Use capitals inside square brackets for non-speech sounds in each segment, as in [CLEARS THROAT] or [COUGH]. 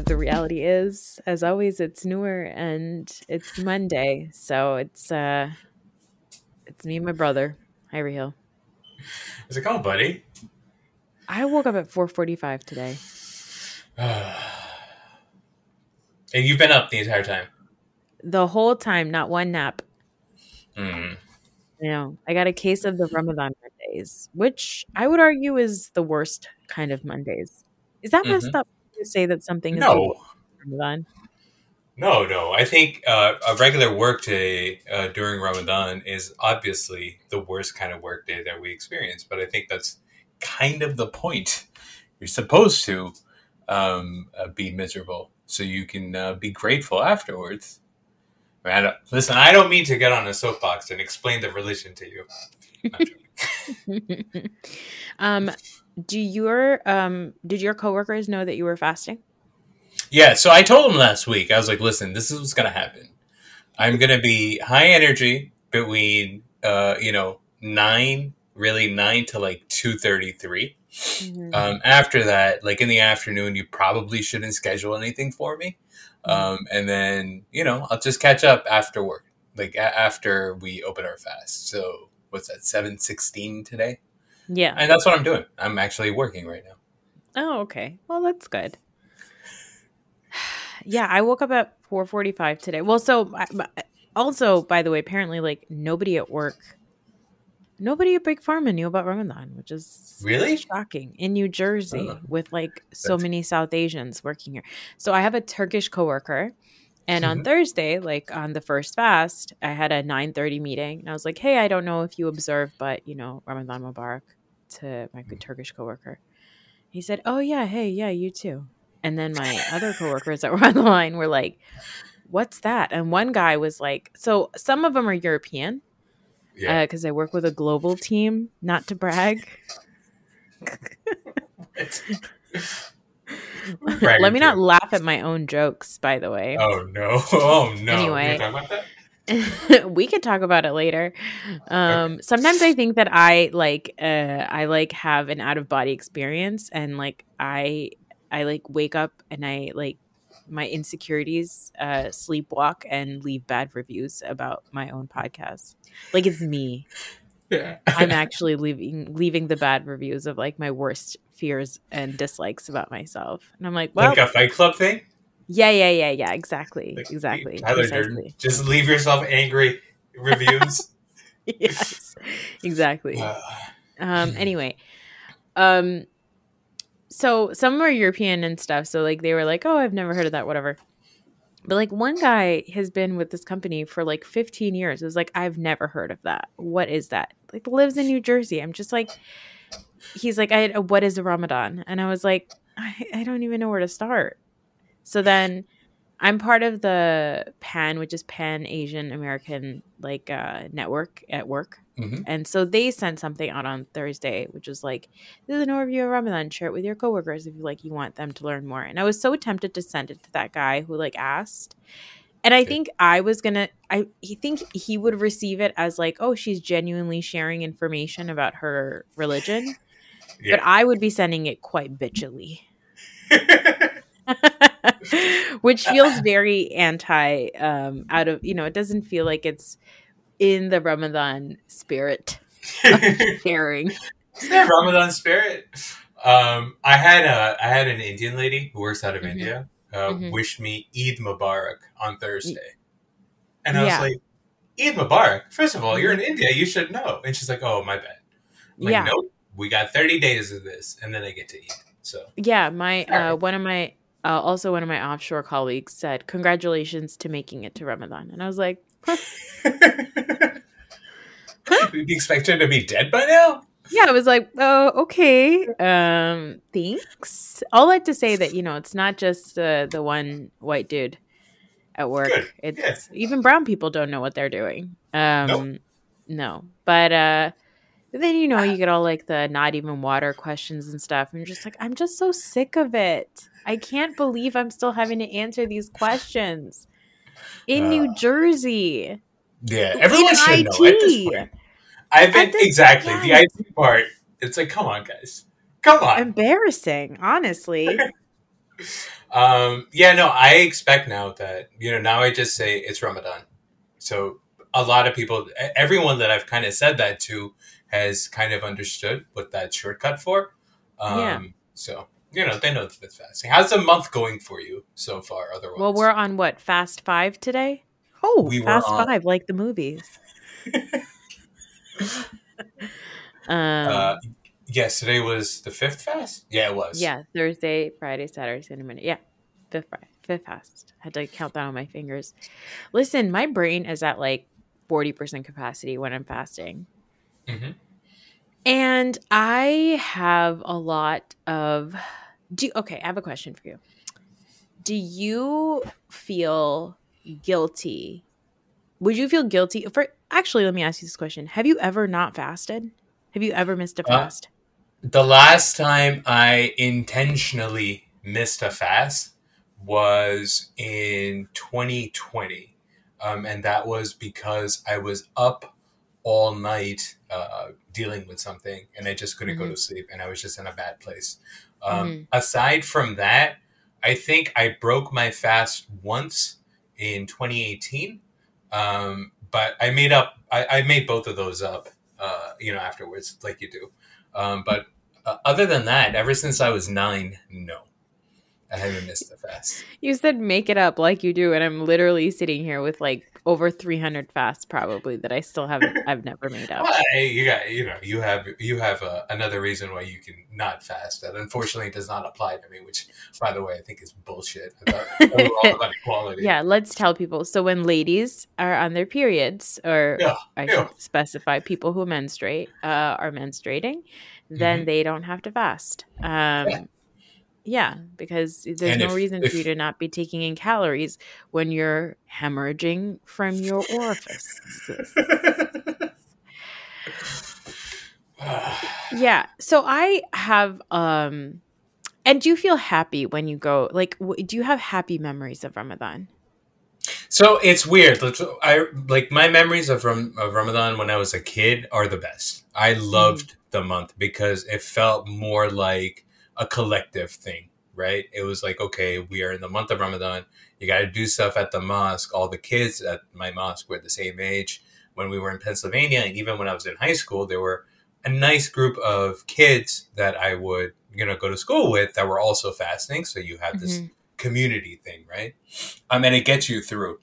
of The Reality Is. As always, it's newer and it's Monday, so it's uh, it's me and my brother. Hi, Raheel. How's it going, buddy? I woke up at four forty-five today. [SIGHS] and you've been up the entire time. The whole time, not one nap. Mm. You know, I got a case of the Ramadan Mondays, which I would argue is the worst kind of Mondays. Is that messed Mhm. up to say that something is No, Ramadan? no, no. I think uh, a regular work day uh, during Ramadan is obviously the worst kind of work day that we experience. But I think that's kind of the point. You're supposed to um, uh, be miserable so you can uh, be grateful afterwards. I mean, I listen, I don't mean to get on a soapbox and explain the religion to you. [LAUGHS] Um, do your um did your coworkers know that you were fasting? Yeah, so I told them last week. I was like, "Listen, this is what's gonna happen. I'm gonna be high energy between, uh, you know, nine, really nine to like two thirty three. Um, after that, like in the afternoon, you probably shouldn't schedule anything for me. Um, and then you know, I'll just catch up after work, like a- after we open our fast. So what's that? Seven sixteen today, yeah. and that's what I'm doing. I'm actually working right now. Oh, okay. Well, that's good. [SIGHS] Yeah, I woke up at 4:45 today. Well, so also, by the way, apparently like nobody at work nobody at Big Pharma knew about Ramadan, which is Really? shocking in New Jersey Oh. with like so That's- many South Asians working here. So I have a Turkish coworker and on Mhm. Thursday, like on the first fast, I had a 9:30 meeting and I was like, "Hey, I don't know if you observe, but you know, Ramadan Mubarak to my good Turkish coworker." He said, "Oh yeah, hey, yeah, you too." And then my other coworkers that were on the line were like, "What's that?" And one guy was like, "So some of them are European Yeah. Uh, because I work with a global team. Not to brag. [LAUGHS] Let me not laugh at my own jokes. By the way, Oh no! [LAUGHS] Oh no! Anyway. You're talking about that? we could talk about it later. Um, sometimes I think that I like uh, I like have an out of body experience, and like I I like wake up and I like my insecurities uh, sleepwalk and leave bad reviews about my own podcast. Like it's me. Yeah. I'm [LAUGHS] actually leaving leaving the bad reviews of like my worst fears and dislikes about myself, and I'm like, well, like a Fight Club thing. Yeah, yeah, yeah, yeah, exactly, Like, exactly, Tyler Durden, just leave yourself angry reviews. [LAUGHS] yes, exactly. Uh, Um, anyway, um, so some are European and stuff. So like they were like, oh, I've never heard of that, whatever. But like one guy has been with this company for like 15 years. It was like, I've never heard of that. What is that? Like lives in New Jersey. I'm just like, he's like, I what is a Ramadan? And I was like, I, I don't even know where to start. So then I'm part of the PAN, which is Pan Asian American like uh, network at work. mhm. And so they sent something out on Thursday, which was like, this is an overview of Ramadan. Share it with your coworkers if you like you want them to learn more. And I was so tempted to send it to that guy who like asked. And I think I was gonna I he think he would receive it as like, oh, she's genuinely sharing information about her religion. But I would be sending it quite bitchily. [LAUGHS] [LAUGHS] [LAUGHS] [LAUGHS] which feels very anti um out of you know it doesn't feel like it's in the ramadan spirit [LAUGHS] sharing Ramadan spirit. Um, I had a I had an Indian lady who works out of Mhm. India uh, Mhm. wish me Eid Mubarak on Thursday, and I Yeah. was like, Eid Mubarak. First of all, you're in India, you should know. And she's like, Oh, my bad. I'm like, yeah nope. We got 30 days of this, and then I get to eat. So yeah my uh one of my uh, also one of my offshore colleagues said congratulations to making it to ramadan. And i was like we expect her to be dead by now. yeah i was like oh okay um thanks. All that to say that you know it's not just uh, the one white dude at work. Good. it's even brown people don't know what they're doing. Um no. But uh then you know you get all like the not even water questions and stuff and you're just like i'm just so sick of it i can't believe i'm still having to answer these questions in new Uh, jersey Yeah, everyone should know at this point. At this- exactly yes. the IT part. It's like, come on, guys, come on. embarrassing honestly [LAUGHS] um, yeah, no, I expect now that you know now I just say it's Ramadan, so a lot of people, everyone that I've kind of said that to has kind of understood what that shortcut for. Um, Yeah. So you know they know that it's fasting. How's the month going for you so far? Otherwise, Well, we're on what fast five today. Oh, We fast on- five, like the movies. [LAUGHS] [LAUGHS] um, uh, yes, today was the fifth fast. Yeah, it was. yeah, Thursday, Friday, Saturday, Sunday, Monday. Yeah, fifth Friday, fifth fast. Had to count that on my fingers. Listen, my brain is at like forty percent capacity when I'm fasting. Hmm And I have a lot of do okay, I have a question for you. Do you feel guilty? Would you feel guilty for actually let me ask you this question. Have you ever not fasted? Have you ever missed a Uh, fast? The last time I intentionally missed a fast was in 2020. Um, and that was because I was up all night uh, dealing with something and I just couldn't go Mhm. to sleep and I was just in a bad place. Um, Mhm. Aside from that, I think I broke my fast once in 2018. Um, but I made up, I, I made both of those up, uh, you know, afterwards, like you do. Um, but uh, other than that, ever since I was nine, no, I haven't missed the fast. You said make it up like you do, and I'm literally sitting here with like over 300 fasts probably that I still haven't, I've never made up. Well, hey, you got, you know, you have, you have uh, another reason why you can not fast that unfortunately does not apply to me. Which, by the way, I think is bullshit. I thought [LAUGHS] we were all about equality. Yeah, let's tell people. So when ladies are on their periods, or Yeah, I yeah. should specify people who menstruate uh, are menstruating, then Mhm. they don't have to fast. Um, yeah. Yeah. because there's And no if- reason for you to not be taking in calories when you're hemorrhaging from your orifice. yeah. So I have. um and do you feel happy when you go? Like, w- do you have happy memories of Ramadan? So it's weird. I like my memories of, Ram, of Ramadan when I was a kid are the best. I loved the month because it felt more like a collective thing, right? It was like, okay, we are in the month of Ramadan. You got to do stuff at the mosque. All the kids at my mosque were the same age when we were in Pennsylvania, and even when I was in high school, there were a nice group of kids that I would, you know, go to school with that were also fasting. So you have this Mhm. community thing, right? Um, and it gets you through.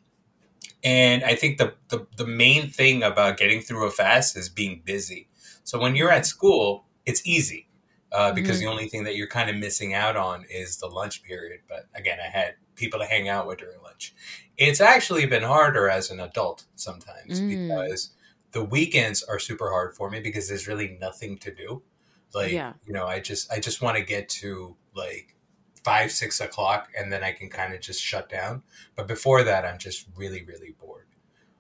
And I think the, the the main thing about getting through a fast is being busy. So when you're at school, it's easy uh, because Mhm. the only thing that you're kind of missing out on is the lunch period. But again, I had people to hang out with during lunch. It's actually been harder as an adult sometimes Mm. because the weekends are super hard for me because there's really nothing to do. Like Yeah. you know, I just I just want to get to like five six o'clock and then I can kind of just shut down. But before that, I'm just really really bored.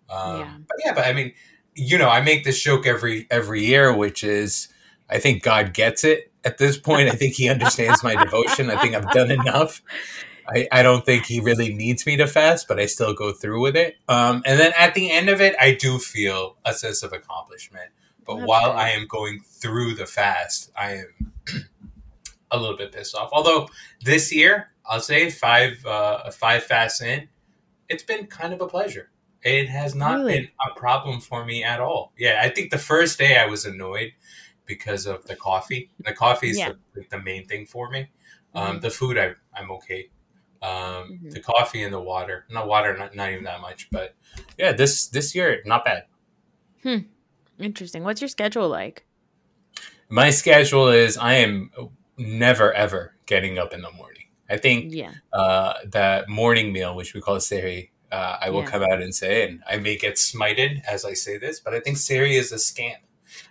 Um, Yeah. But yeah, but I mean, you know, I make this joke every every year, which is I think God gets it at this point. I think He understands my devotion. I think I've done enough. I, I don't think he really needs me to fast, but I still go through with it. Um, and then at the end of it, I do feel a sense of accomplishment. But That's while good. I am going through the fast, I am [CLEARS THROAT] a little bit pissed off. Although this year, I'll say five uh, five fasts in, it's been kind of a pleasure. It has not Really? been a problem for me at all. Yeah, I think the first day I was annoyed because of the coffee. The coffee is Yeah. the, the main thing for me. Um, Mhm. The food, I, I'm okay. Um, Mhm. The coffee and the water, not water, not, not even that much, but yeah, this this year not bad. Hmm. Interesting. What's your schedule like? My schedule is I am never ever getting up in the morning. I think Yeah. uh, that morning meal, which we call sehri, uh, I will Yeah. come out and say, and I may get smited as I say this, but I think sehri is a scam.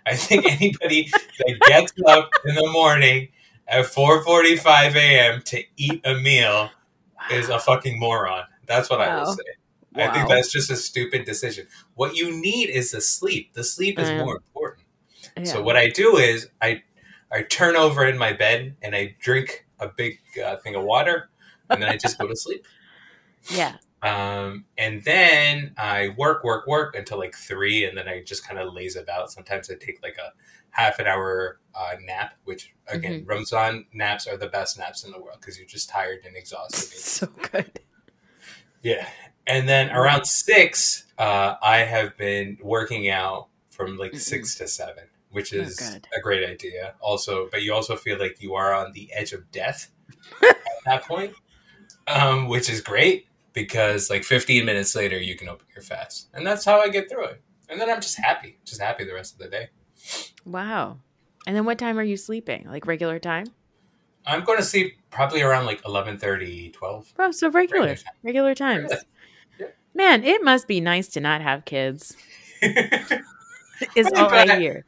I think anybody that gets up in the morning at 4:45 a.m. to eat a meal is a fucking moron. That's what I will Wow. say. I think that's just a stupid decision. What you need is the sleep. The sleep is Yeah. more important. So what I do is I I turn over in my bed and I drink a big uh, thing of water, and then I just go to sleep. [LAUGHS] Yeah. Um, and then I work, work, work until like three, and then I just kind of laze about. Sometimes I take like a half an hour uh, nap, which again, mm-hmm. Ramzan naps are the best naps in the world because you're just tired and exhausted. [LAUGHS] so good. Yeah, and then around six, uh, I have been working out from like mm six to seven, which oh, is oh, a great idea. Also, but you also feel like you are on the edge of death [LAUGHS] at that point, um, which is great because like 15 minutes later you can open your fast, and that's how I get through it. And then I'm just happy, just happy the rest of the day. Wow. And then what time are you sleeping? Like regular time? I'm going to sleep probably around like 11:30, 12. Oh, so regular, regular, time. regular times. Yeah. Man, it must be nice to not have kids. is all I hear.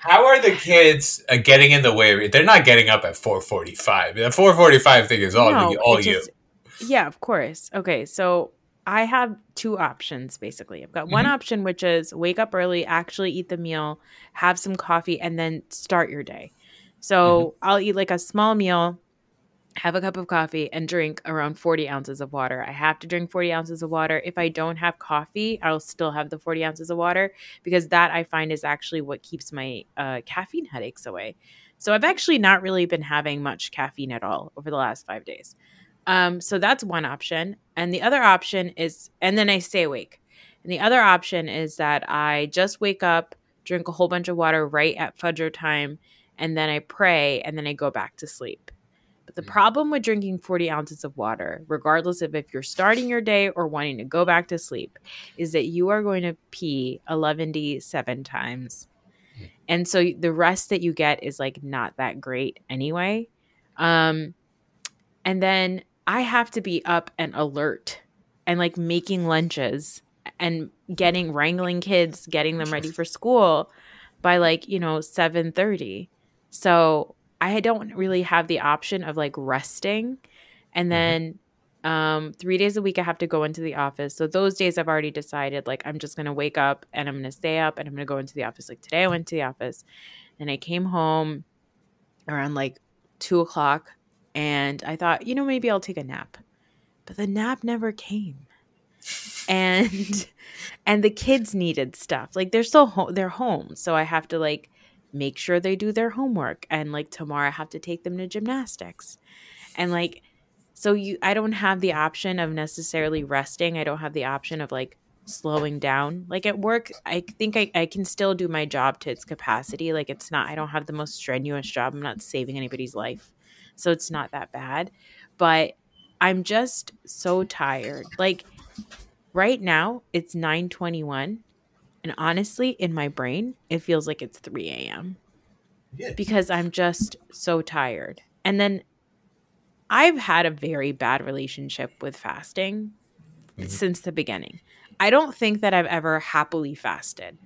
How are the kids uh, getting in the way? They're not getting up at 4:45. The 4:45 thing is all no, all you. Just, yeah, of course. Okay, so I have two options basically. I've got mm-hmm. one option which is wake up early, actually eat the meal, have some coffee, and then start your day. So mm-hmm. I'll eat like a small meal, have a cup of coffee, and drink around 40 ounces of water. I have to drink 40 ounces of water. If I don't have coffee, I'll still have the 40 ounces of water because that I find is actually what keeps my uh, caffeine headaches away. So I've actually not really been having much caffeine at all over the last five days. Um, so that's one option. And the other option is, and then I stay awake. And the other option is that I just wake up, drink a whole bunch of water right at Fajr time, and then I pray, and then I go back to sleep. But the mm. problem with drinking 40 ounces of water, regardless of if you're starting your day or wanting to go back to sleep, is that you are going to pee 11 seven times. Mm. And so the rest that you get is like not that great anyway. Um, and then I have to be up and alert and like making lunches and getting wrangling kids, getting them ready for school by like, you know, 7:30. So, I don't really have the option of like resting and mm-hmm. then um 3 days a week I have to go into the office. So those days I've already decided like I'm just going to wake up and I'm going to stay up and I'm going to go into the office. Like today I went to the office and I came home around like two o'clock and I thought, you know, maybe I'll take a nap. But the nap never came. And [LAUGHS] and the kids needed stuff. Like they're still home they're home. So I have to like make sure they do their homework and like tomorrow I have to take them to gymnastics. And like so you I don't have the option of necessarily resting. I don't have the option of like slowing down. Like at work, I think I, I can still do my job to its capacity. Like it's not, I don't have the most strenuous job. I'm not saving anybody's life so it's not that bad. But I'm just so tired. Like right now, it's 9:21, and honestly, in my brain, it feels like it's 3 a.m. Because I'm just so tired. And then I've had a very bad relationship with fasting mm-hmm. since the beginning. I don't think that I've ever happily fasted.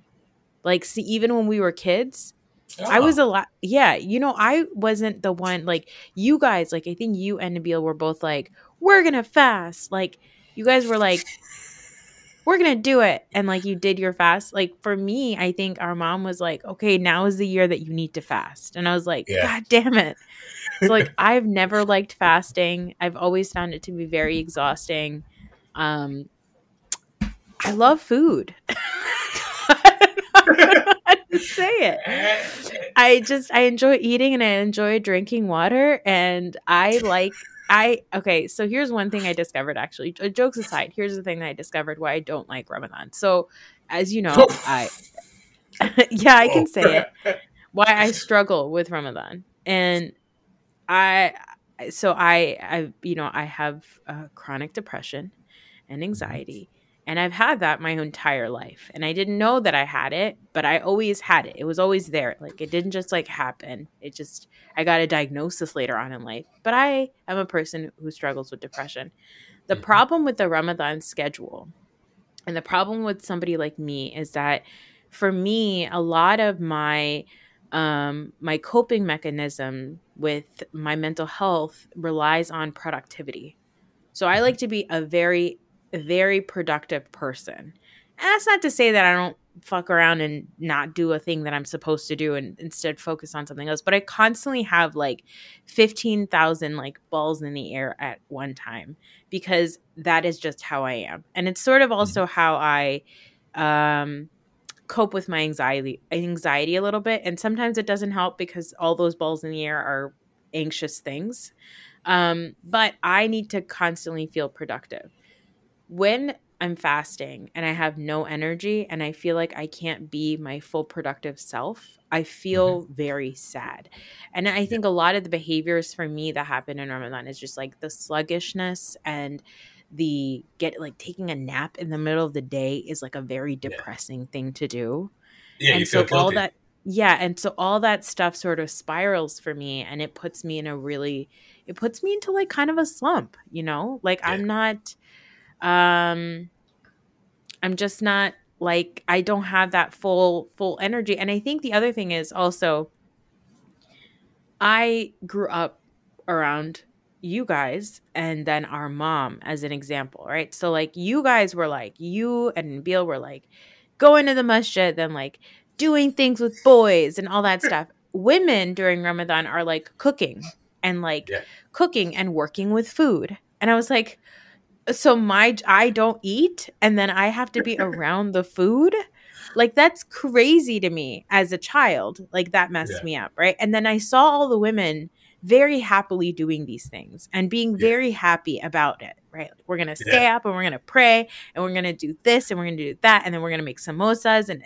Like, see, even when we were kids, Oh. I was a lot. Yeah, you know, I wasn't the one like you guys. Like, I think you and Nabil were both like, "We're gonna fast." Like, you guys were like, "We're gonna do it," and like you did your fast. Like for me, I think our mom was like, "Okay, now is the year that you need to fast," and I was like, yeah. "God damn it!" So like, [LAUGHS] I've never liked fasting. I've always found it to be very exhausting. Um, I love food. [LAUGHS] say it. [LAUGHS] I just I enjoy eating and I enjoy drinking water and I like I okay, so here's one thing I discovered actually. Jokes aside, here's the thing that I discovered why I don't like Ramadan. So, as you know, [LAUGHS] I [LAUGHS] yeah, I can say it. Why I struggle with Ramadan. And I so I I you know, I have uh, chronic depression and anxiety and I've had that my entire life. And I didn't know that I had it, but I always had it. It was always there. Like it didn't just like happen. It just I got a diagnosis later on in life. But I am a person who struggles with depression. The mm-hmm. problem with the Ramadan schedule and the problem with somebody like me is that for me, a lot of my um, my coping mechanism with my mental health relies on productivity. So I like to be a very very productive person. And that's not to say that I don't fuck around and not do a thing that I'm supposed to do and instead focus on something else. But I constantly have like 15,000 like balls in the air at one time because that is just how I am. And it's sort of Mm-hmm. also how I um cope with my anxiety anxiety a little bit and sometimes it doesn't help because all those balls in the air are anxious things. Um but I need to constantly feel productive. When I'm fasting and I have no energy and I feel like I can't be my full productive self, I feel mm-hmm. very sad. And I think a lot of the behaviors for me that happen in Ramadan is just like the sluggishness and the get like taking a nap in the middle of the day is like a very Yeah. depressing thing to do. Yeah, and you so feel all that yeah, and so all that stuff sort of spirals for me and it puts me in a really it puts me into like kind of a slump, you know? Like Yeah. I'm not um i'm just not like i don't have that full full energy. And i think the other thing is also i grew up around you guys and then our mom as an example right? So like you guys were like you and Nabil were like going to the masjid then like doing things with boys and all that stuff. Women during ramadan are like cooking and like Yeah. cooking and working with food. And i was like so my I don't eat and then I have to be [LAUGHS] around the food. Like that's crazy to me as a child. Like that messed Yeah. me up, right? And then I saw all the women very happily doing these things and being Yeah. very happy about it, right? We're going to Yeah. stay up and we're going to pray and we're going to do this and we're going to do that and then we're going to make samosas and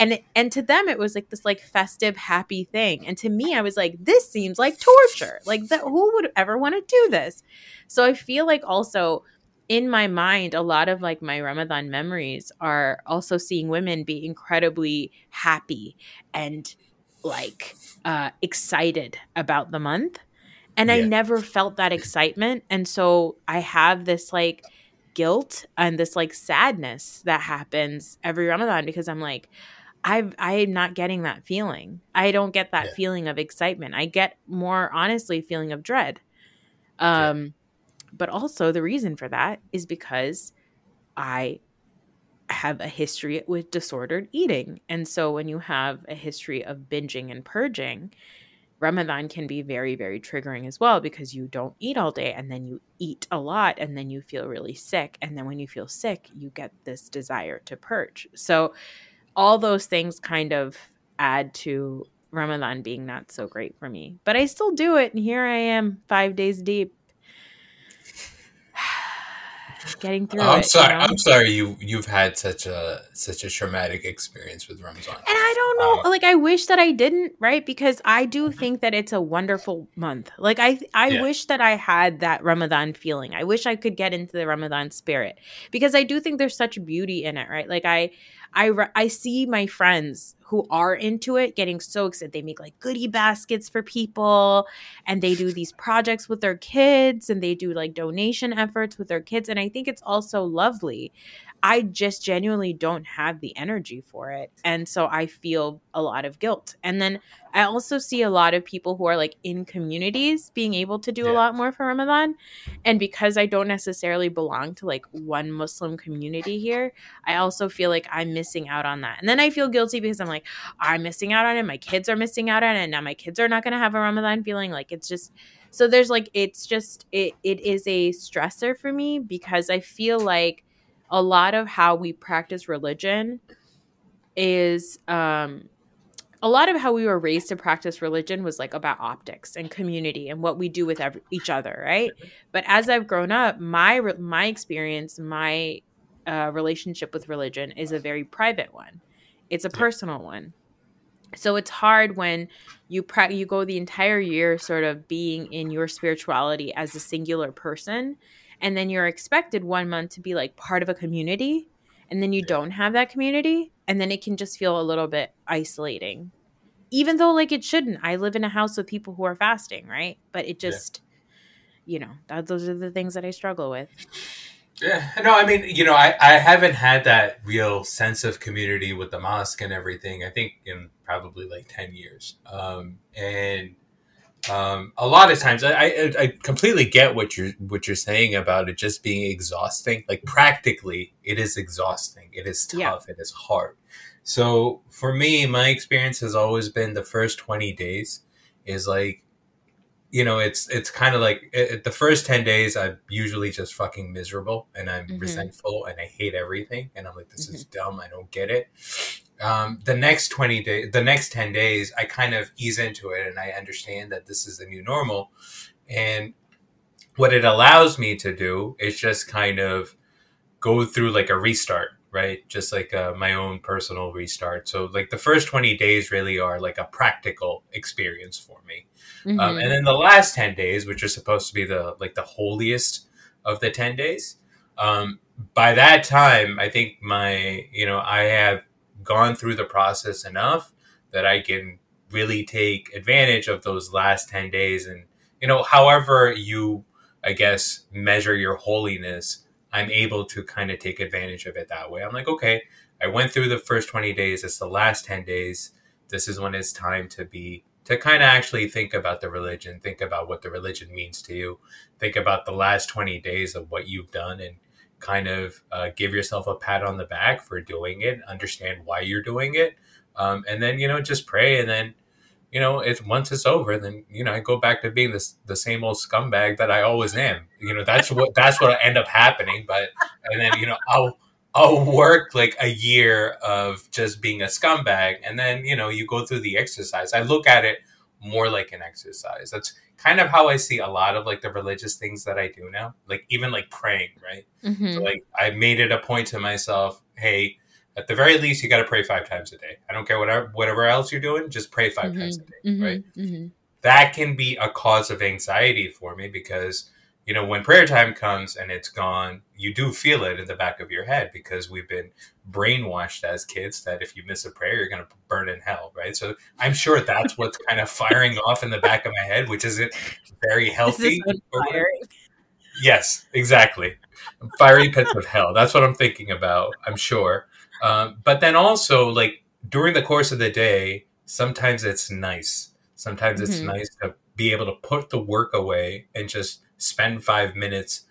and it- and to them it was like this like festive happy thing. And to me I was like this seems like torture. Like that who would ever want to do this? So I feel like also in my mind, a lot of like my Ramadan memories are also seeing women be incredibly happy and like uh, excited about the month. And I never felt that excitement. And so I have this like guilt and this like sadness that happens every Ramadan because I'm like, I've I'm not getting that feeling. I don't get that Yeah. feeling of excitement. I get more honestly feeling of dread. Yeah. But also the reason for that is because I have a history with disordered eating. And so when you have a history of binging and purging, Ramadan can be very, very triggering as well because you don't eat all day and then you eat a lot and then you feel really sick. And then when you feel sick, you get this desire to purge. So all those things kind of add to Ramadan being not so great for me. But I still do it. And here I am five days deep. Getting through I'm it. sorry. you know? I'm sorry you you've had such a such a traumatic experience with Ramzan. And I don't know, Uh, like I wish that I didn't, right? Because I do think that it's a wonderful month. Like I I Yeah. wish that I had that Ramadan feeling. I wish I could get into the Ramadan spirit because I do think there's such beauty in it, right? Like I I re- I see my friends who are into it getting so excited. They make like goodie baskets for people and they do these projects with their kids and they do like donation efforts with their kids and I think it's also lovely. I just genuinely don't have the energy for it. And so I feel a lot of guilt. And then I also see a lot of people who are like in communities being able to do a lot more for Ramadan. And because I don't necessarily belong to like one Muslim community here, I also feel like I'm missing out on that. And then I feel guilty because I'm like, I'm missing out on it. My kids are missing out on it. And now my kids are not going to have a Ramadan feeling. Like it's just, so there's like, it's just, it, it is a stressor for me because I feel like a lot of how we practice religion is um a lot of how we were raised to practice religion was like about optics and community and what we do with every, each other right? But as i've grown up my my experience my uh, relationship with religion is a very private one. It's a personal one. So it's hard when you pra- you go the entire year sort of being in your spirituality as a singular person and then you're expected one month to be like part of a community and then you don't have that community and then it can just feel a little bit isolating. Even though like it shouldn't. I live in a house with people who are fasting right? But it Yeah. just you know that, those are the things that i struggle with. Yeah, no, I mean, you know, I, I haven't had that real sense of community with the mosque and everything. I think in probably like ten years, um, and um, a lot of times I, I, I completely get what you're what you're saying about it just being exhausting like practically it is exhausting it is tough yeah. it is hard so for me my experience has always been the first 20 days is like you know it's it's kind of like it, the first 10 days i'm usually just fucking miserable and i'm mm-hmm. resentful and i hate everything and i'm like this mm-hmm. is dumb i don't get it um, the next 20 days the next 10 days i kind of ease into it and i understand that this is the new normal. And what it allows me to do is just kind of go through like a restart right? Just like uh, my own personal restart. So like the first 20 days really are like a practical experience for me. Mm-hmm. um, and then the last 10 days which are supposed to be the like the holiest of the 10 days um, by that time i think my you know i have gone through the process enough that I can really take advantage of those last 10 days. And, you know, however you, I guess, measure your holiness, I'm able to kind of take advantage of it that way. I'm like, okay, I went through the first 20 days. It's the last 10 days. This is when it's time to be, to kind of actually think about the religion, think about what the religion means to you, think about the last 20 days of what you've done and kind of uh, give yourself a pat on the back for doing it, understand why you're doing it, um, and then you know just pray, and then you know it's once it's over, then you know I go back to being this the same old scumbag that I always am. You know that's what that's what end up happening, but and then you know I'll. I'll work like a year of just being a scumbag, and then you know you go through the exercise. I look at it more like an exercise. That's kind of how I see a lot of like the religious things that I do now. Like even like praying, right? Mm-hmm. So like I made it a point to myself, hey, at the very least you got to pray five times a day. I don't care whatever whatever else you're doing, just pray 5 mm-hmm. times a day, mm-hmm. right? Mm-hmm. That can be a cause of anxiety for me because you know, when prayer time comes and it's gone, you do feel it in the back of your head because we've been brainwashed as kids that if you miss a prayer, you're going to burn in hell, right? So I'm sure that's what's [LAUGHS] kind of firing off in the back of my head, which isn't very healthy. Yes, exactly. Fiery pits of hell. That's what I'm thinking about, I'm sure. Um, but then also, like during the course of the day, sometimes it's nice. Sometimes it's mm-hmm. nice to be able to put the work away and just spend five minutes,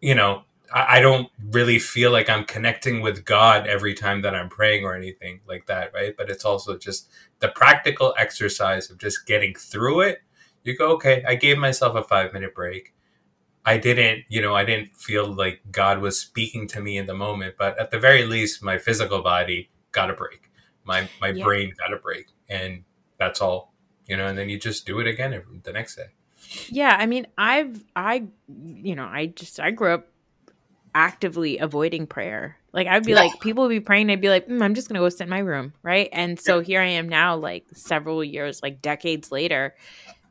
you know, I, I don't really feel like I'm connecting with God every time that I'm praying or anything like that, right? But it's also just the practical exercise of just getting through it. You go, okay, I gave myself a five minute break. I didn't, you know, I didn't feel like God was speaking to me in the moment, but at the very least, my physical body got a break. My my yeah. brain got a break, and that's all, you know. And then you just do it again the next day. Yeah, I mean, I've I you know, I just I grew up actively avoiding prayer. Like I'd be yeah. like people would be praying, I'd be like, mm, I'm just gonna go sit in my room, right? And so yeah. here I am now, like several years, like decades later,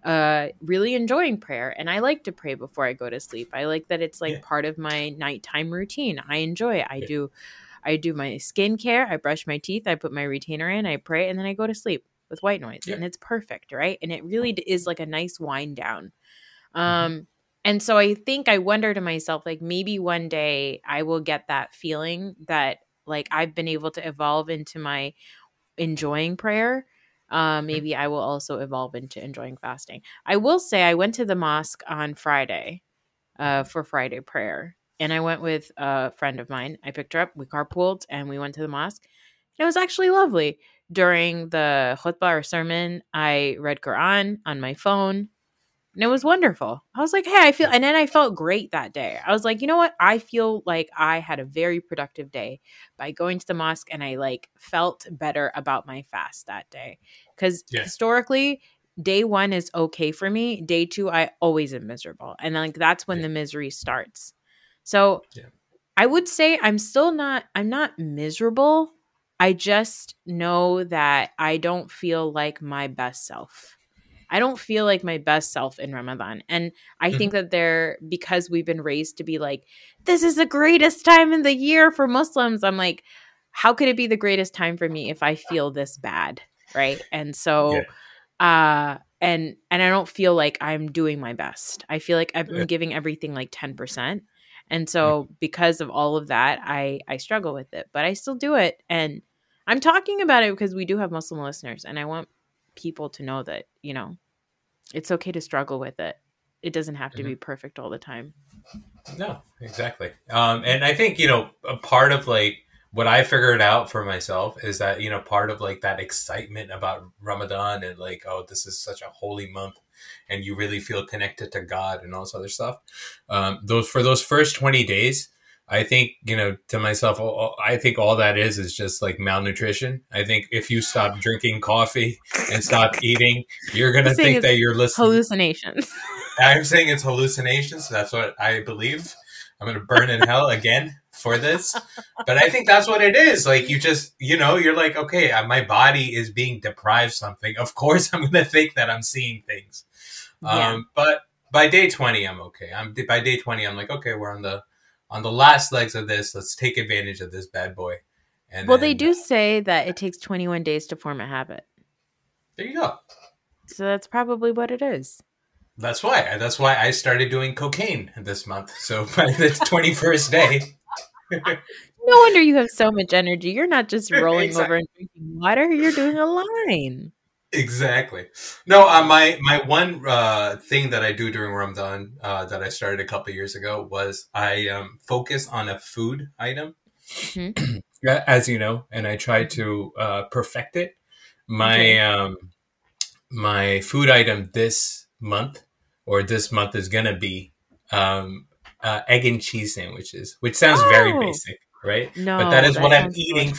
uh, really enjoying prayer. And I like to pray before I go to sleep. I like that it's like yeah. part of my nighttime routine. I enjoy it. I do I do my skincare, I brush my teeth, I put my retainer in, I pray, and then I go to sleep with white noise yeah. and it's perfect right and it really is like a nice wind down mm-hmm. um and so i think i wonder to myself like maybe one day i will get that feeling that like i've been able to evolve into my enjoying prayer uh, maybe I will also evolve into enjoying fasting. I will say I went to the mosque on Friday uh, for Friday prayer, and I went with a friend of mine. I picked her up, we carpooled, and we went to the mosque. And it was actually lovely during the khutbah or sermon, I read Quran on my phone. And it was wonderful. I was like, hey, I feel, and then I felt great that day. I was like, you know what? I feel like I had a very productive day by going to the mosque and I like felt better about my fast that day. Because yeah. historically, day one is okay for me. Day two, I always am miserable. And like that's when yeah. the misery starts. So yeah. I would say I'm still not, I'm not miserable I just know that I don't feel like my best self. I don't feel like my best self in Ramadan. And I mm-hmm. think that they're because we've been raised to be like, this is the greatest time in the year for Muslims. I'm like, how could it be the greatest time for me if I feel this bad? Right. And so, yeah. uh, and and I don't feel like I'm doing my best. I feel like I've been yeah. giving everything like 10%. And so because of all of that, I I struggle with it, but I still do it. And I'm talking about it because we do have Muslim listeners and I want people to know that, you know, it's okay to struggle with it. It doesn't have to Mm-hmm. be perfect all the time. No, exactly. Um, and I think you know a part of like what I figured out for myself is that you know part of like that excitement about Ramadan and like oh this is such a holy month and you really feel connected to God and all this other stuff. Um, those for those first twenty days, I think you know to myself, I think all that is is just like malnutrition. I think if you stop [SIGHS] drinking coffee and stop eating, you're gonna You're think that you're listening. Hallucinations. [LAUGHS] I'm saying it's hallucinations. That's what I believe. I'm going to burn in hell again for this. But I think that's what it is. Like you just, you know, you're like, okay, uh, my body is being deprived something. Of course, [LAUGHS] I'm going to think that I'm seeing things. Yeah. Um, but by day 20, I'm okay. I'm by day 20, I'm like, okay, we're on the on the last legs of this. Let's take advantage of this bad boy. And well, they do say that it takes 21 days to form a habit. There you go. So that's probably what it is. That's why. That's why I started doing cocaine this month. So [LAUGHS] by the 21st day. [LAUGHS] No wonder you have so much energy. You're not just rolling Exactly. over and drinking water, you're doing a line. Exactly. No, uh, my my one uh, thing that I do during Ramadan uh, that I started a couple years ago was I um, focus on a food item, [CLEARS THROAT] Mhm. As you know, and I try to uh, perfect it. My Okay. um, my food item this month or this month is gonna be um, uh, egg and cheese sandwiches, which sounds very Oh. basic, right? No, But that is what I'm eating.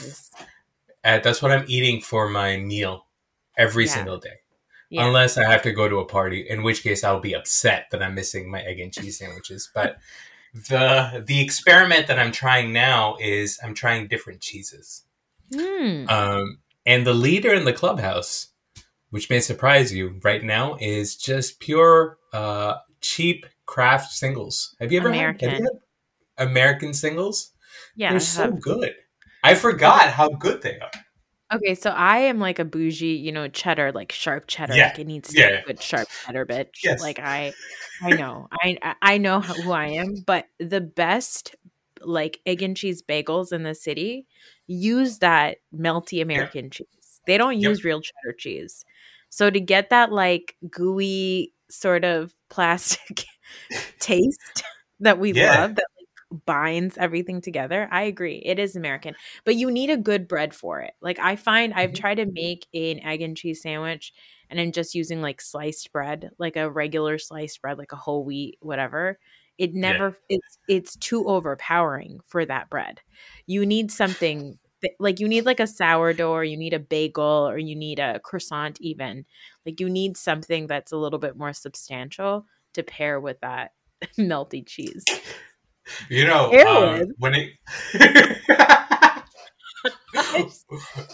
Uh, that's what I'm eating for my meal every Yeah. single day. Yeah. unless I have to go to a party, in which case I'll be upset that I'm missing my egg and cheese sandwiches. But the the experiment that I'm trying now is I'm trying different cheeses. Hmm. Um, and the leader in the clubhouse, which may surprise you right now, is just pure uh, cheap Kraft singles. Have you ever had, have you American. had American singles? yeah. They're so good. I forgot how good they are. Okay, so I am like a bougie, you know, cheddar, like sharp cheddar. Yeah. Like it needs to Yeah, be yeah. a good sharp cheddar, bitch. Yes. Like I, I know, I I- know who I am. But the best like egg and cheese bagels in the city use that melty American cheese. They don't Yep. use real cheddar cheese. So to get that like gooey sort of [LAUGHS] plastic [LAUGHS] taste that we Yeah. love, that like binds everything together, I agree. It is American but you need a good bread for it. Like I find I've Mhm. tried to make an egg and cheese sandwich and I'm just using like sliced bread, like a regular sliced bread, like a whole wheat, whatever. It never it's it's too overpowering for that bread. You need something like you need like a sourdough or you need a bagel or you need a croissant even. Like you need something that's a little bit more substantial to pair with that [LAUGHS] melty cheese. You know, um, when it. [LAUGHS]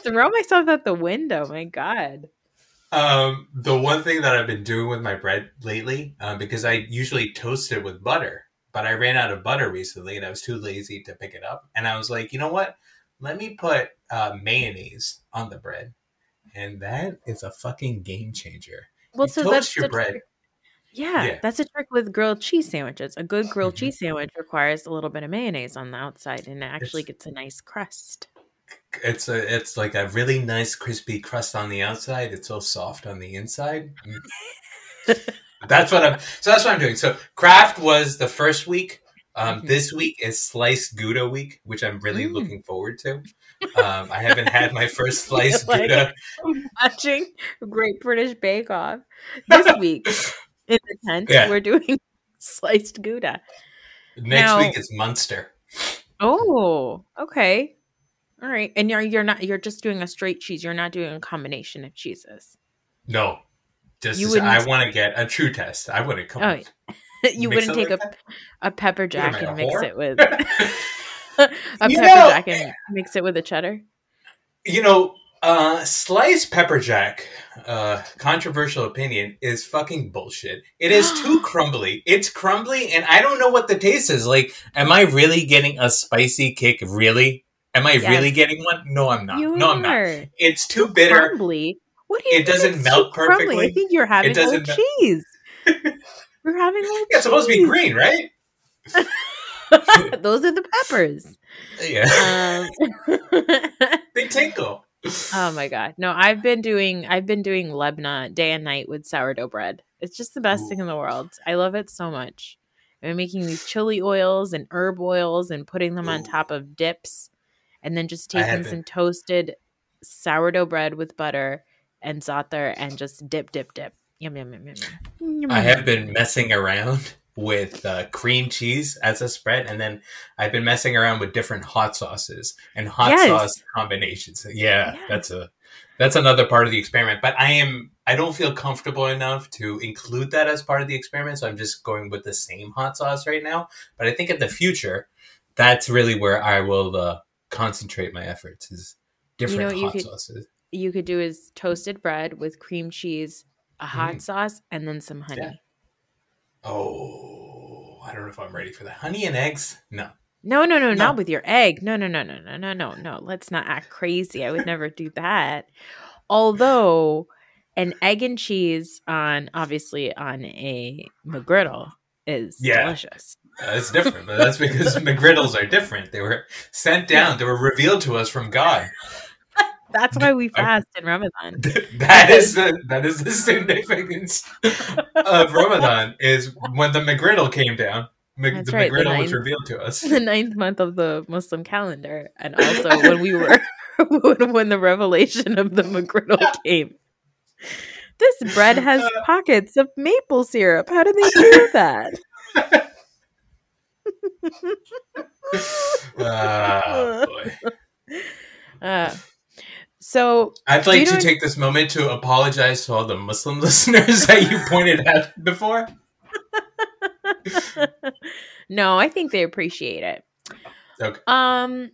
Throw myself out the window, my god. Um, the one thing that I've been doing with my bread lately, uh, because I usually toast it with butter, but I ran out of butter recently and I was too lazy to pick it up. And I was like, you know what? Let me put uh, mayonnaise on the bread. And that is a fucking game changer. Well, You so toast that's your bread. trick. Yeah, Yeah. that's a trick with grilled cheese sandwiches. A good grilled Mhm. cheese sandwich requires a little bit of mayonnaise on the outside, and it actually It's- gets a nice crust. It's a, it's like a really nice crispy crust on the outside. It's so soft on the inside. Mm. [LAUGHS] that's what I'm. So that's what I'm doing. So Kraft was the first week. Um, Mhm. This week is sliced Gouda week, which I'm really Mm. looking forward to. Um, I haven't had my [LAUGHS] first sliced Like- Gouda. Watching Great British Bake Off this week [LAUGHS] in the tent, Yeah. we're doing [LAUGHS] sliced Gouda. Next Now- week is Munster. Oh, okay, all right. And you're you're not you're just doing a straight cheese. You're not doing a combination of cheeses. No, just You I want to get a true test. I wouldn't come. Oh, [LAUGHS] you wouldn't take a, a pepper jack and mix whore? it with [LAUGHS] a You pepper know- jack and mix it with a cheddar. You know, uh, sliced pepper jack, uh, controversial opinion, is fucking bullshit. It is [GASPS] too crumbly. It's crumbly, and I don't know what the taste is. Like, am I really getting a spicy kick? Really? Am I really getting one? No, I'm not. You no, I'm not. It's too bitter. Crumbly. What do you It doesn't melt crumbly? perfectly. I think you're having old mel- cheese. [LAUGHS] You're having old Yeah, it's supposed to be green, right? [LAUGHS] Those are the peppers. [LAUGHS] Yeah, Um, they tinkle. Oh my god. No, I've been doing I've been doing Lebna day and night with sourdough bread. It's just the best thing in the world. I love it so much. I'm making these chili oils and herb oils and putting them on top of dips, and then just taking some toasted sourdough bread with butter and za'atar and just dip, dip, dip. Yum yum yum. yum. Yum, I have been messing around with uh, cream cheese as a spread, and then I've been messing around with different hot sauces and hot Yes. sauce combinations. Yeah, Yeah. that's a that's another part of the experiment. But I am I don't feel comfortable enough to include that as part of the experiment, so I'm just going with the same hot sauce right now. But I think in the future, that's really where I will uh, concentrate my efforts is different you hot could- sauces. You could do is toasted bread with cream cheese, a hot Mm. sauce, and then some honey. Yeah. Oh, I don't know if I'm ready for that. Honey and eggs? No. No, no, no, No. not with your egg. No, no, no, no, no, no, no, no. Let's not act crazy. I would never do that. Although an egg and cheese on obviously on a McGriddle is Yeah. delicious. Uh, it's different, but that's because [LAUGHS] McGriddles are different. They were sent down. They were revealed to us from God. That's why we fast in Ramadan. [LAUGHS] that is the that is the significance of Ramadan is when the McGriddle came down. Mc, That's the right, the McGriddle was ninth. revealed to us. [LAUGHS] the ninth month of the Muslim calendar, and also when we were [LAUGHS] when the revelation of the McGriddle came. This bread has pockets of maple syrup. How did they do that? Ah, boy. Uh, so I'd like to take this moment to apologize to all the Muslim [LAUGHS] listeners that you [LAUGHS] pointed out before. no, I think they appreciate it. Okay. Um,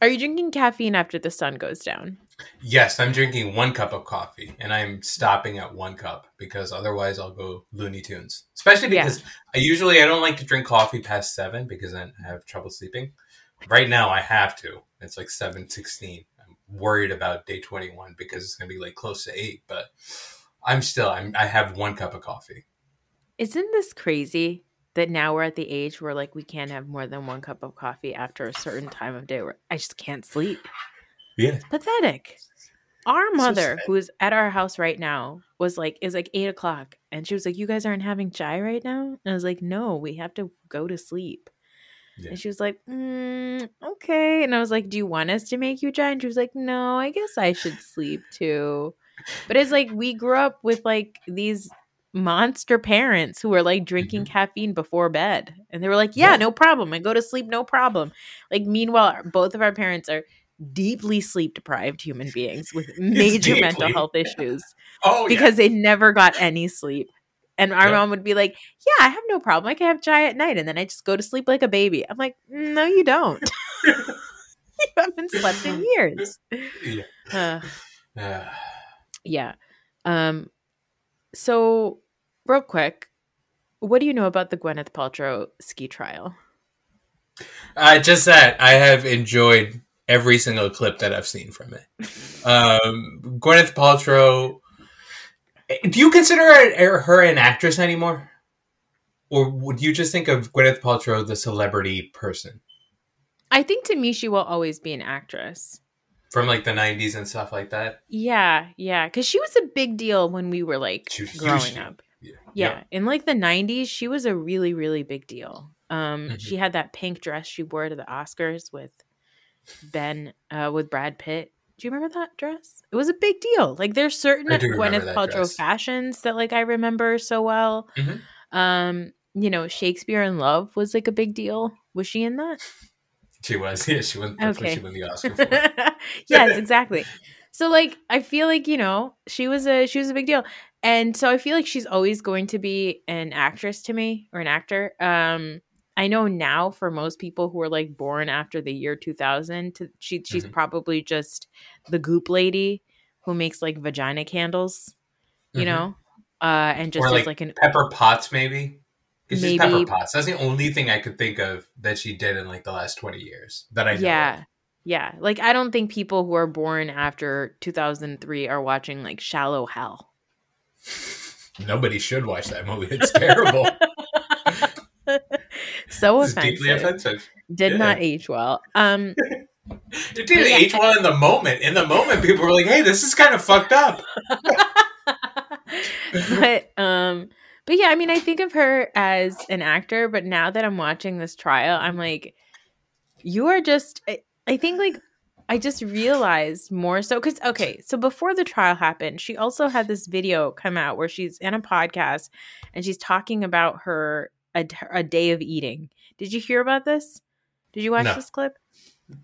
are you drinking caffeine after the sun goes down? Yes, I'm drinking one cup of coffee, and I'm stopping at one cup because otherwise I'll go Looney Tunes. Especially Yeah. because I usually I don't like to drink coffee past seven because then I have trouble sleeping. Right now I have to. It's like seven sixteen. Worried about day twenty one because it's gonna be like close to eight. But I'm still I'm I have one cup of coffee. Isn't this crazy that now we're at the age where like we can't have more than one cup of coffee after a certain time of day where I just can't sleep? Yeah. It's Pathetic. Our mother, sad. who's at our house right now, was like, "It's like eight o'clock," and she was like, "You guys aren't having chai right now?" And I was like, "No, we have to go to sleep." Yeah. And she was like, mm, "Okay," and I was like, "Do you want us to make you chai?" And she was like, "No, I guess I should sleep too." But it's like we grew up with like these monster parents who were like drinking caffeine before bed, and they were like, "Yeah, Yeah. no problem. I go to sleep, no problem." Like meanwhile, both of our parents are deeply sleep deprived human beings with [LAUGHS] major mental health issues Oh because they never got any sleep. And our Yep. mom would be like, "Yeah, I have no problem. I can have chai at night, and then I just go to sleep like a baby." I'm like, "No, you don't. [LAUGHS] [LAUGHS] you haven't slept in years." yeah. Uh, Uh, [SIGHS] yeah. Um. So, real quick, what do you know about the Gwyneth Paltrow ski trial? Uh, just that I have enjoyed every single clip that I've seen from it. [LAUGHS] Um, Gwyneth Paltrow. Do you consider her, her an actress anymore, or would you just think of Gwyneth Paltrow the celebrity person I think to me, she will always be an actress. from like the '90s and stuff like that? Yeah, yeah, because she was a big deal when we were like was growing up. Yeah, Yeah, in like the '90s, she was a really, really big deal. Um, Mhm. she had that pink dress she wore to the Oscars with Ben, uh, with Brad Pitt. Do you remember that dress? It was a big deal. Like there's certain I do remember Gwyneth Paltrow dress. fashions that like I remember so well. Mhm. Um, you know, Shakespeare in Love was like a big deal. Was she in that? [LAUGHS] She was. Yeah, she won. Okay. she won the Oscar for. [LAUGHS] yes, exactly. So like I feel like, you know, she was a she was a big deal. And so I feel like she's always going to be an actress to me or an actor. Um I know now for most people who are like born after the year 2000 to, she she's Mhm. probably just the goop lady who makes like vagina candles, you Mhm. know? Uh and just like, like an Pepper Potts, maybe. Because she's Pepper Potts. That's the only thing I could think of that she did in like the last twenty years that I know. yeah of. yeah like i don't think people who are born after 2003 are watching like Shallow Hal [LAUGHS] Nobody should watch that movie. It's terrible. [LAUGHS] so it's deeply offensive offensive. did Yeah. not age well um [LAUGHS] It didn't Yeah. age well in the moment. In the moment, people were like, "Hey, this is kind of fucked up." [LAUGHS] but um but yeah, I mean I think of her as an actor, but now that I'm watching this trial, I'm like you are just I, I think like I just realized more so because okay, so before the trial happened, she also had this video come out where she's in a podcast and she's talking about her a, a day of eating. Did you hear about this? Did you watch No. this clip?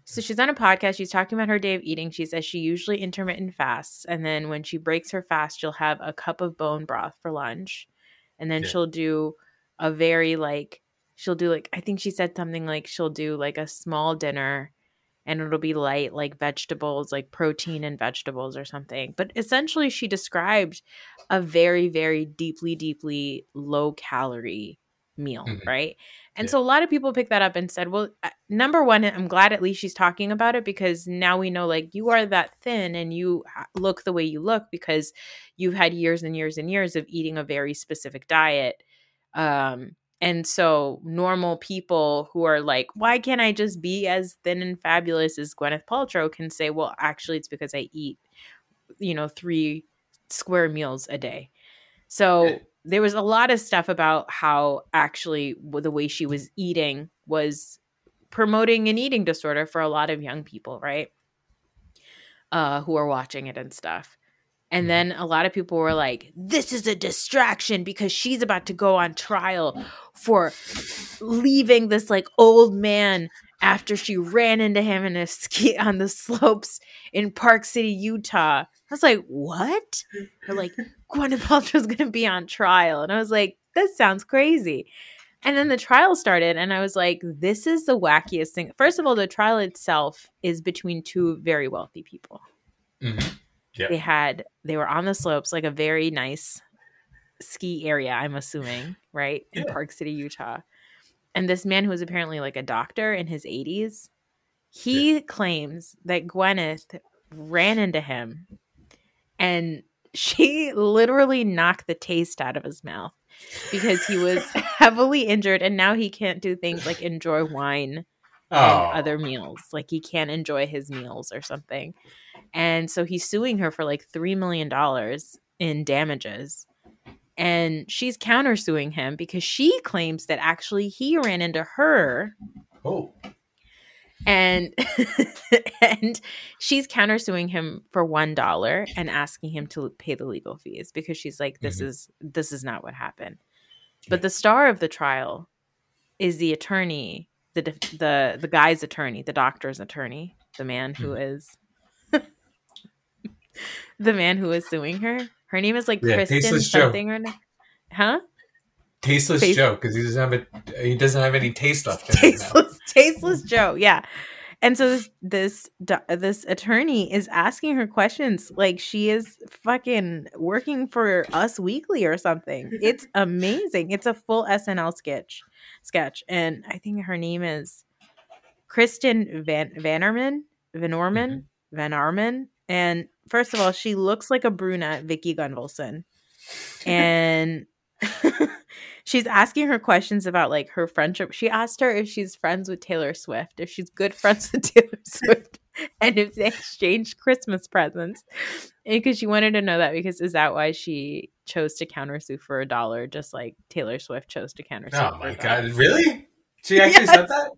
So she's on a podcast. She's talking about her day of eating. She says she usually intermittent fasts, and then when she breaks her fast, she'll have a cup of bone broth for lunch, and then Yeah. she'll do a very like she'll do like I think she said something like she'll do like a small dinner and it'll be light like vegetables like protein and vegetables or something but essentially she described a very very deeply deeply low calorie meal Mhm. right and Yeah. so a lot of people picked that up and said well number one i'm glad at least she's talking about it because now we know like you are that thin and you look the way you look because you've had years and years and years of eating a very specific diet um and so normal people who are like, why can't I just be as thin and fabulous as Gwyneth Paltrow can say, well, actually it's because I eat, you know, three square meals a day. So. There was a lot of stuff about how actually the way she was eating was promoting an eating disorder for a lot of young people, right? Uh, who are watching it and stuff. And Mhm. then a lot of people were like, this is a distraction because she's about to go on trial for leaving this like old man after she ran into him in a ski [LAUGHS] on the slopes in Park City, Utah. I was like, what? They're like, Gwyneth Paltrow's [LAUGHS] going to be on trial. And I was like, this sounds crazy. And then the trial started, and I was like, this is the wackiest thing. First of all, the trial itself is between two very wealthy people Mhm. Yeah. they had they were on the slopes like a very nice ski area i'm assuming right in Yeah. park city utah and this man who was apparently like a doctor in his 80s he claims that gwyneth ran into him and she literally knocked the taste out of his mouth because he was [LAUGHS] heavily injured and now he can't do things like enjoy wine Oh, and other meals. Like he can't enjoy his meals or something. And so he's suing her for like $3 million in damages. And she's countersuing him because she claims that actually he ran into her oh, and [LAUGHS] and she's countersuing him for one dollar and asking him to pay the legal fees because she's like this Mhm. is this is not what happened. But the star of the trial is the attorney the the the guy's attorney the doctor's attorney the man who Mm-hmm. is [LAUGHS] the man who is suing her. Her name is like Yeah, kristen something or huh tasteless Taste- Joe because he doesn't have a he doesn't have any taste left. In tasteless, tasteless Joe. Yeah. And so this this this attorney is asking her questions like she is fucking working for Us Weekly or something. It's [LAUGHS] amazing. It's a full SNL sketch sketch, and I think her name is Kristen Van Vanerman Van Orman mm-hmm. Van Arman. And first of all, she looks like a brunette Vicki Gunvalson, and [LAUGHS] she's asking her questions about like her friendship. She asked her if she's friends with Taylor Swift, if she's good friends with [LAUGHS] Taylor Swift, and if they exchanged Christmas presents. Because she wanted to know that because is that why she chose to countersue for a dollar, just like Taylor Swift chose to countersue? Oh for my god, really? She [LAUGHS] actually Yes. said that?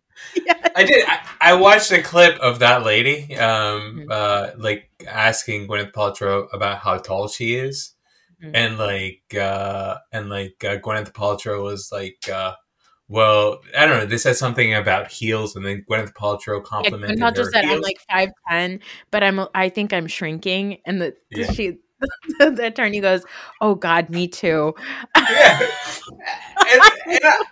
Yeah. I did. I, I watched a clip of that lady, um, Mhm. uh, like asking Gwyneth Paltrow about how tall she is, Mhm. and like, uh, and like uh, Gwyneth Paltrow was like, uh, "Well, I don't know." They said something about heels, and then Gwyneth Paltrow complimented Yeah, Gwyneth Paltrow said I'm like five ten, but I'm I think I'm shrinking, and the [LAUGHS] Yeah. she [LAUGHS] the attorney goes, "Oh God, me too." yeah. and, and, I,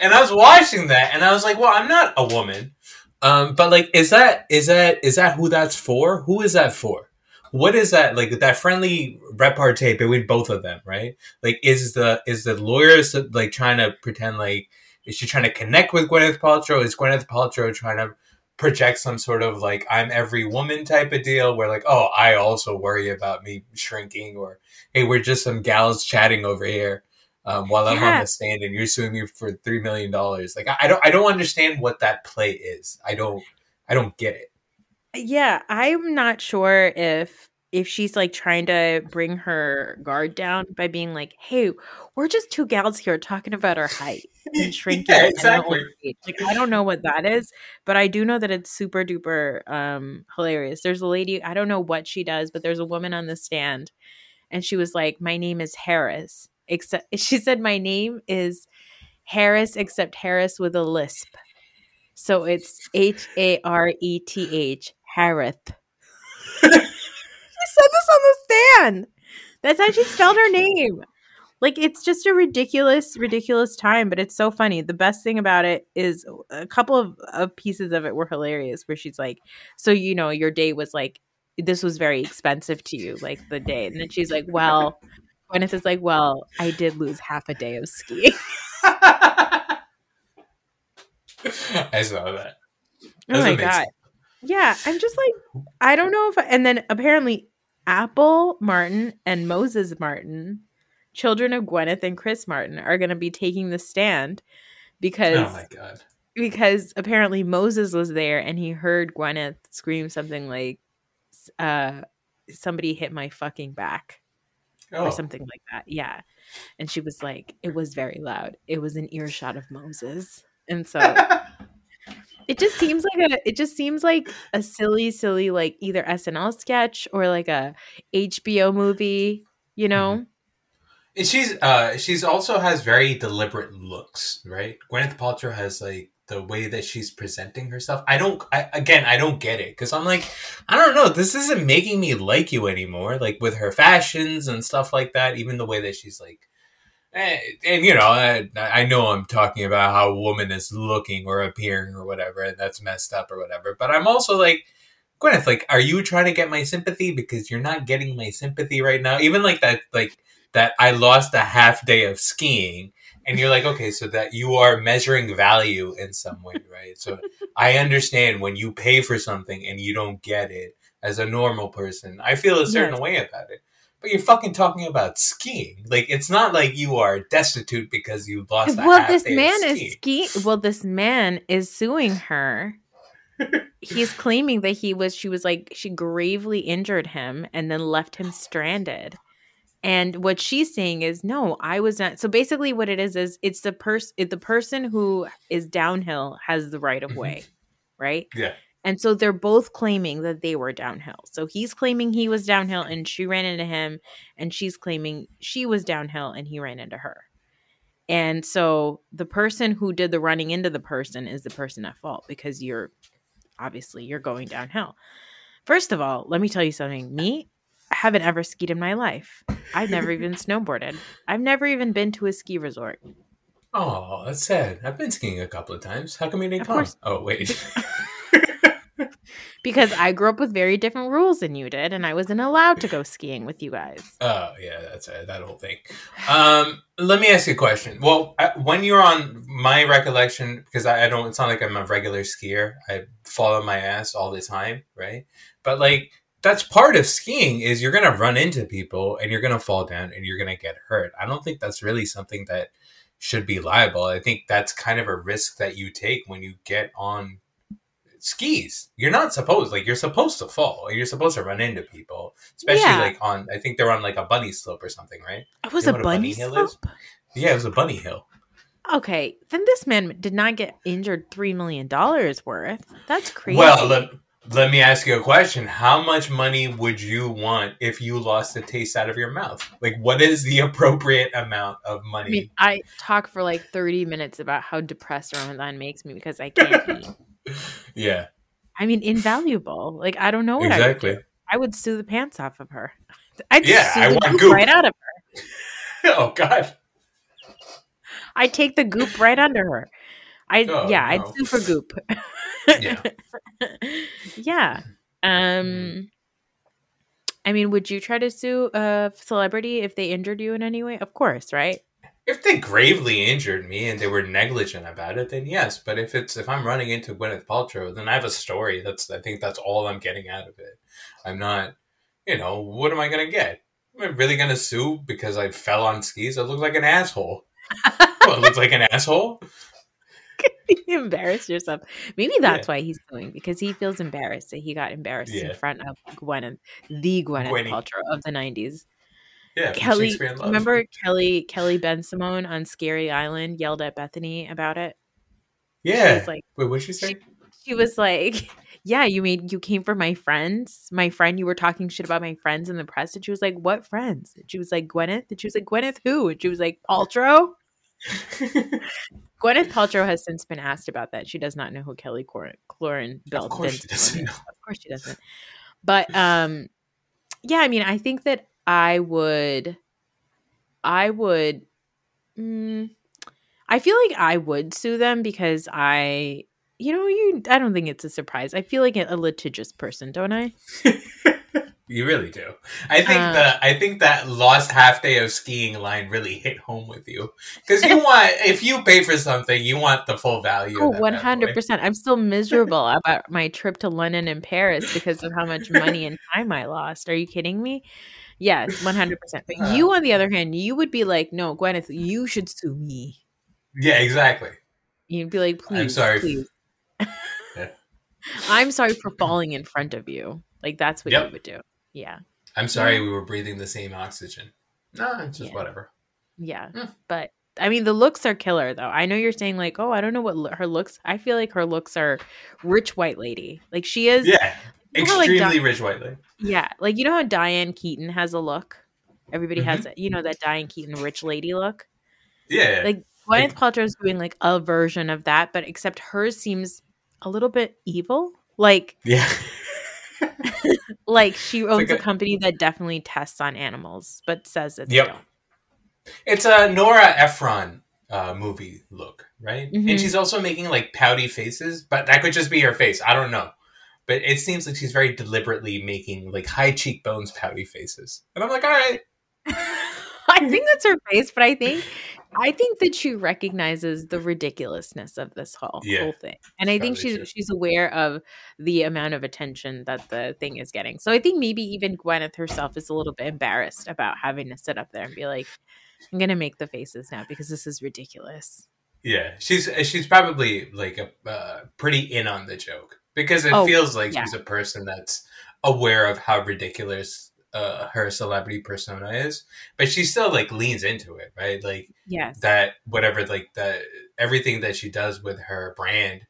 and I was watching that, and I was like, "Well, I'm not a woman." Um, but like, is that is that is that who that's for? Who is that for? What is that like? That friendly repartee between both of them, right? Like, is the is the lawyers like trying to pretend like is she trying to connect with Gwyneth Paltrow? Is Gwyneth Paltrow trying to project some sort of like I'm every woman type of deal where like, oh, I also worry about me shrinking, or hey, we're just some gals chatting over here um, while I'm on the stand and you're suing me for three million dollars. Like I, I don't I don't understand what that play is. I don't I don't get it. Yeah, I'm not sure if if she's like trying to bring her guard down by being like, "Hey, we're just two gals here talking about our height and [LAUGHS] shrinking." Yeah, exactly. age." Like I don't know what that is, but I do know that it's super duper um hilarious. There's a lady, I don't know what she does, but there's a woman on the stand and she was like, "My name is Harris." Except [LAUGHS] she said my name is Harris except Harris with a lisp. So it's H A R E T H Harith. she said this on the stand. That's how she spelled her name. Like it's just a ridiculous, ridiculous time, but it's so funny. The best thing about it is a couple of, of pieces of it were hilarious. Where she's like, "So you know, your day was like this was very expensive to you, like the day," and then she's like, "Well." Gwyneth is like, well, I did lose half a day of skiing. [LAUGHS] I saw that. Oh my amazing. god. Yeah, I'm just like I don't know if I, and then apparently Apple Martin and Moses Martin, children of Gwyneth and Chris Martin, are going to be taking the stand because Oh my god. because apparently Moses was there and he heard Gwyneth scream something like uh somebody hit my fucking back Oh. or something like that. Yeah. And she was like it was very loud. It was an earshot of Moses. And so [LAUGHS] It just seems like a it just seems like a silly, silly like either SNL sketch or like a HBO movie, you know? And she's uh she's also has very deliberate looks, right? Gwyneth Paltrow has like the way that she's presenting herself. I don't I, again, I don't get it because I'm like I don't know, this isn't making me like you anymore like with her fashions and stuff like that, even the way that she's like eh, and you know, I, I know I'm talking about how a woman is looking or appearing or whatever, and that's messed up or whatever. But I'm also like, Gwyneth, like, are you trying to get my sympathy because you're not getting my sympathy right now? Even like that, like that I lost a half day of skiing. And you're like, okay, so that you are measuring value in some way, right? So I understand when you pay for something and you don't get it as a normal person. I feel a certain Yes. way about it. But you're fucking talking about skiing. Like it's not like you are destitute because you lost a Well, this man skiing. is ski well, this man is suing her. He's [LAUGHS] claiming that he was she was like she gravely injured him and then left him stranded. And what she's saying is, no, I was not. So basically, what it is is it's the person, the person who is downhill has the right of Mhm. way, right? Yeah. And so they're both claiming that they were downhill. So he's claiming he was downhill and she ran into him, and she's claiming she was downhill and he ran into her. And so the person who did the running into the person is the person at fault because you're obviously you're going downhill. First of all, let me tell you something. Me, I haven't ever skied in my life. I've never even [LAUGHS] snowboarded. I've never even been to a ski resort. Oh, that's sad. I've been skiing a couple of times. How come you didn't Of come? course. Oh, wait. [LAUGHS] Because I grew up with very different rules than you did, and I wasn't allowed to go skiing with you guys. [LAUGHS] oh, yeah, that's uh, that whole thing. Um, let me ask you a question. Well, I, when you're on my recollection, because I, I don't, it's not like I'm a regular skier. I fall on my ass all the time, right? But like, that's part of skiing is you're gonna run into people and you're gonna fall down and you're gonna get hurt. I don't think that's really something that should be liable. I think that's kind of a risk that you take when you get on skis. You're not supposed like you're supposed to fall. You're supposed to run into people, especially Yeah. like on. I think they're on like a bunny slope or something, right? It was You a know a bunny bunny hill is? Yeah, it was a bunny hill. Okay, then this man did not get injured three million dollars worth. That's crazy. Well, let, let me ask you a question. How much money would you want if you lost the taste out of your mouth? Like, what is the appropriate amount of I money? mean, I talk for like thirty minutes about how depressed Ramadan makes me because I can't [LAUGHS] eat. [LAUGHS] yeah, I mean, invaluable. Like I don't know what I would exactly. I would sue the pants off of her. [LAUGHS] I'd Yeah, sue I the want goop goop. right out of her. [LAUGHS] oh God. I'd take the goop right under her. I Oh, yeah, I'd sue for goop. Yeah. yeah. Um I mean, would you try to sue a celebrity if they injured you in any way? Of course, right? If they gravely injured me and they were negligent about it, then yes. But if it's if I'm running into Gwyneth Paltrow, then I have a story. That's I think that's all I'm getting out of it. I'm not, you know, what am I gonna get? Am I really gonna sue because I fell on skis? I look like an asshole. What, I look like an asshole? [LAUGHS] you embarrassed yourself. Maybe that's yeah. why he's suing because he feels embarrassed that he got embarrassed yeah. in front of Gwyneth, the Gwyneth Gwenny. Paltrow of the '90s. Yeah, Kelly. Remember Kelly Kelly Bensimon on Scary Island yelled at Bethenny about it. Yeah, was like, wait, what did she say? She, she was like, [LAUGHS] "Yeah, you made you came for my friends, my friend. You were talking shit about my friends in the press." And she was like, "What friends?" And she was like, "Gwyneth." And she was like, "Gwyneth who?" And she was like, "Paltrow." [LAUGHS] Gwyneth Paltrow has since been asked about that. She does not know who Kelly Cor- Cloran built. Of course, she doesn't know. Of course, she doesn't. But um, yeah, I mean, I think that I would, I would, mm, I feel like I would sue them because I, you know, you. I don't think it's a surprise. I feel like a litigious person, don't I? [LAUGHS] You really do. I think uh, the I think that lost half day of skiing line really hit home with you because you want [LAUGHS] if you pay for something, you want the full value. Oh, one hundred percent. I'm still miserable about my trip to London and Paris because of how much money and time I lost. Are you kidding me? Yes, one hundred percent. But uh, you, on the other hand, you would be like, "No, Gwyneth, you should sue me." Yeah, exactly. You'd be like, "Please, I'm sorry, please." [LAUGHS] yeah. I'm sorry for falling in front of you. Like that's what yep. you would do. Yeah. I'm sorry yeah. we were breathing the same oxygen. No, it's just yeah. whatever. Yeah. Mm. But I mean, the looks are killer, though. I know you're saying, like, oh, I don't know what lo- her looks. I feel like her looks are rich white lady. Like, she is. Yeah. Extremely like Di- rich white lady. Yeah. Like, you know how Diane Keaton has a look? Everybody mm-hmm. has, you know, that Diane Keaton rich lady look? Yeah. Like, Gwyneth like, is doing, like, a version of that, but except hers seems a little bit evil. Like, yeah. [LAUGHS] like she owns like a, a, company that definitely tests on animals, but says it's yep. It's a Nora Ephron uh, movie look, right? Mm-hmm. And she's also making like pouty faces, but that could just be her face. I don't know. But it seems like she's very deliberately making like high cheekbones, pouty faces. And I'm like, all right. [LAUGHS] I think that's her face, but I think I think that she recognizes the ridiculousness of this whole yeah, whole thing, and I think she's true. she's aware of the amount of attention that the thing is getting. So I think maybe even Gwyneth herself is a little bit embarrassed about having to sit up there and be like, "I'm gonna make the faces now because this is ridiculous." Yeah, she's she's probably like a uh, pretty in on the joke because it oh, feels like yeah. she's a person that's aware of how ridiculous uh, her celebrity persona is, but she still like leans into it, right? Like, yes, that whatever, like that everything that she does with her brand,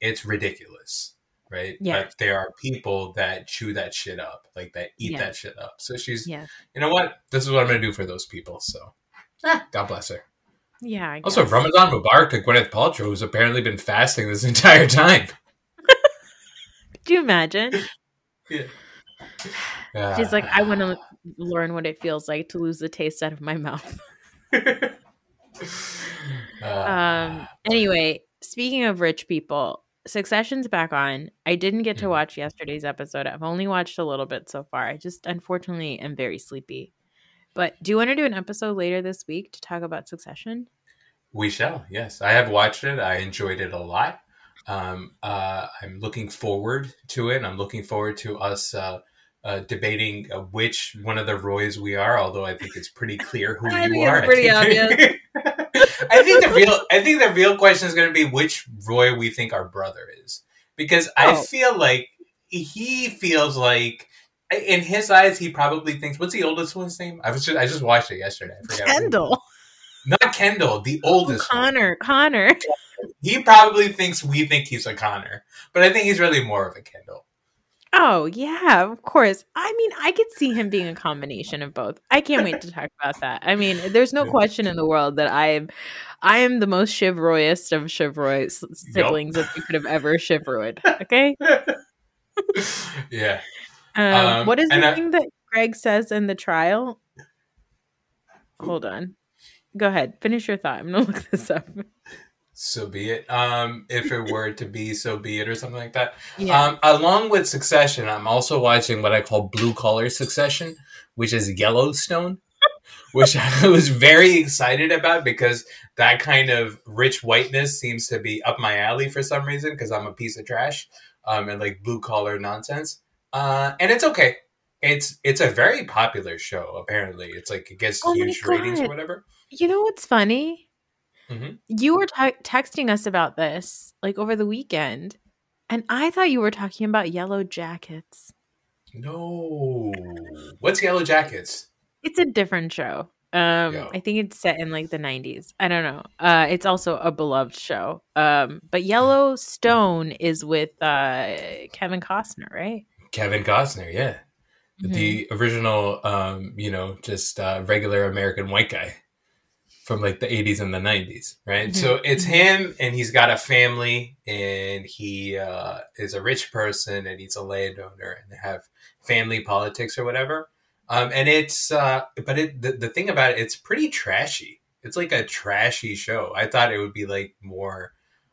it's ridiculous, right? Yeah. But there are people that chew that shit up, like that eat that shit up. So she's, yeah. you know what? This is what I'm gonna do for those people. So, ah, [LAUGHS] God bless her. Yeah. Also, Ramadan Mubarak to Gwyneth Paltrow, who's apparently been fasting this [LAUGHS] entire time. [LAUGHS] Do you imagine? yeah. [SIGHS] She's like, I want to learn what it feels like to lose the taste out of my mouth. [LAUGHS] [LAUGHS] um. [SIGHS] Anyway, speaking of rich people, Succession's back on. I didn't get to mm-hmm. watch yesterday's episode. I've only watched a little bit so far. I just unfortunately am very sleepy. But do you want to do an episode later this week to talk about Succession? We shall. Yes, I have watched it. I enjoyed it a lot. Um, uh, I'm looking forward to it. I'm looking forward to us uh, uh, debating uh, which one of the Roys we are. Although I think it's pretty clear who you are. pretty I think, obvious. [LAUGHS] I think the real, I think the real question is going to be which Roy we think our brother is, because oh. I feel like he feels like. In his eyes, he probably thinks. What's the oldest one's name? I was just I just watched it yesterday. Kendall. Not Kendall, the oldest. Oh, Connor. One. Connor. [LAUGHS] He probably thinks we think he's a Connor, but I think he's really more of a Kendall. Oh, yeah, of course. I mean, I could see him being a combination of both. I can't wait to talk about that. I mean, there's no question in the world that I am I am the most chivalrousest of chivalry siblings yep. that you could have ever chivalried. Okay? [LAUGHS] yeah. Um, um, what is the I, thing that Greg says in the trial? Hold on. Go ahead. Finish your thought. I'm to look this up so be it. Um, if it were to be, so be it, or something like that. Yeah. Um, along with Succession, I'm also watching what I call Blue Collar Succession, which is Yellowstone, [LAUGHS] which I was very excited about because that kind of rich whiteness seems to be up my alley for some reason because I'm a piece of trash um, and like blue collar nonsense. Uh, and it's okay. It's it's a very popular show. Apparently, it's like it gets oh huge ratings or whatever. You know what's funny? Mhm. You were te- texting us about this like over the weekend, and I thought you were talking about Yellow Jackets. No. What's Yellow Jackets? It's a different show. Um, Yeah. I think it's set in like the '90s. I don't know. Uh, it's also a beloved show. Um, but Yellowstone is with uh Kevin Costner, right? Kevin Costner, yeah. The original, um, you know, just uh, regular American white guy from like the 80s and the 90s, right? Mhm. So it's Mhm. him, and he's got a family, and he uh, is a rich person, and he's a landowner, and they have family politics or whatever. Um, and it's, uh, but it the, the thing about it, it's pretty trashy. It's like a trashy show. I thought it would be like more,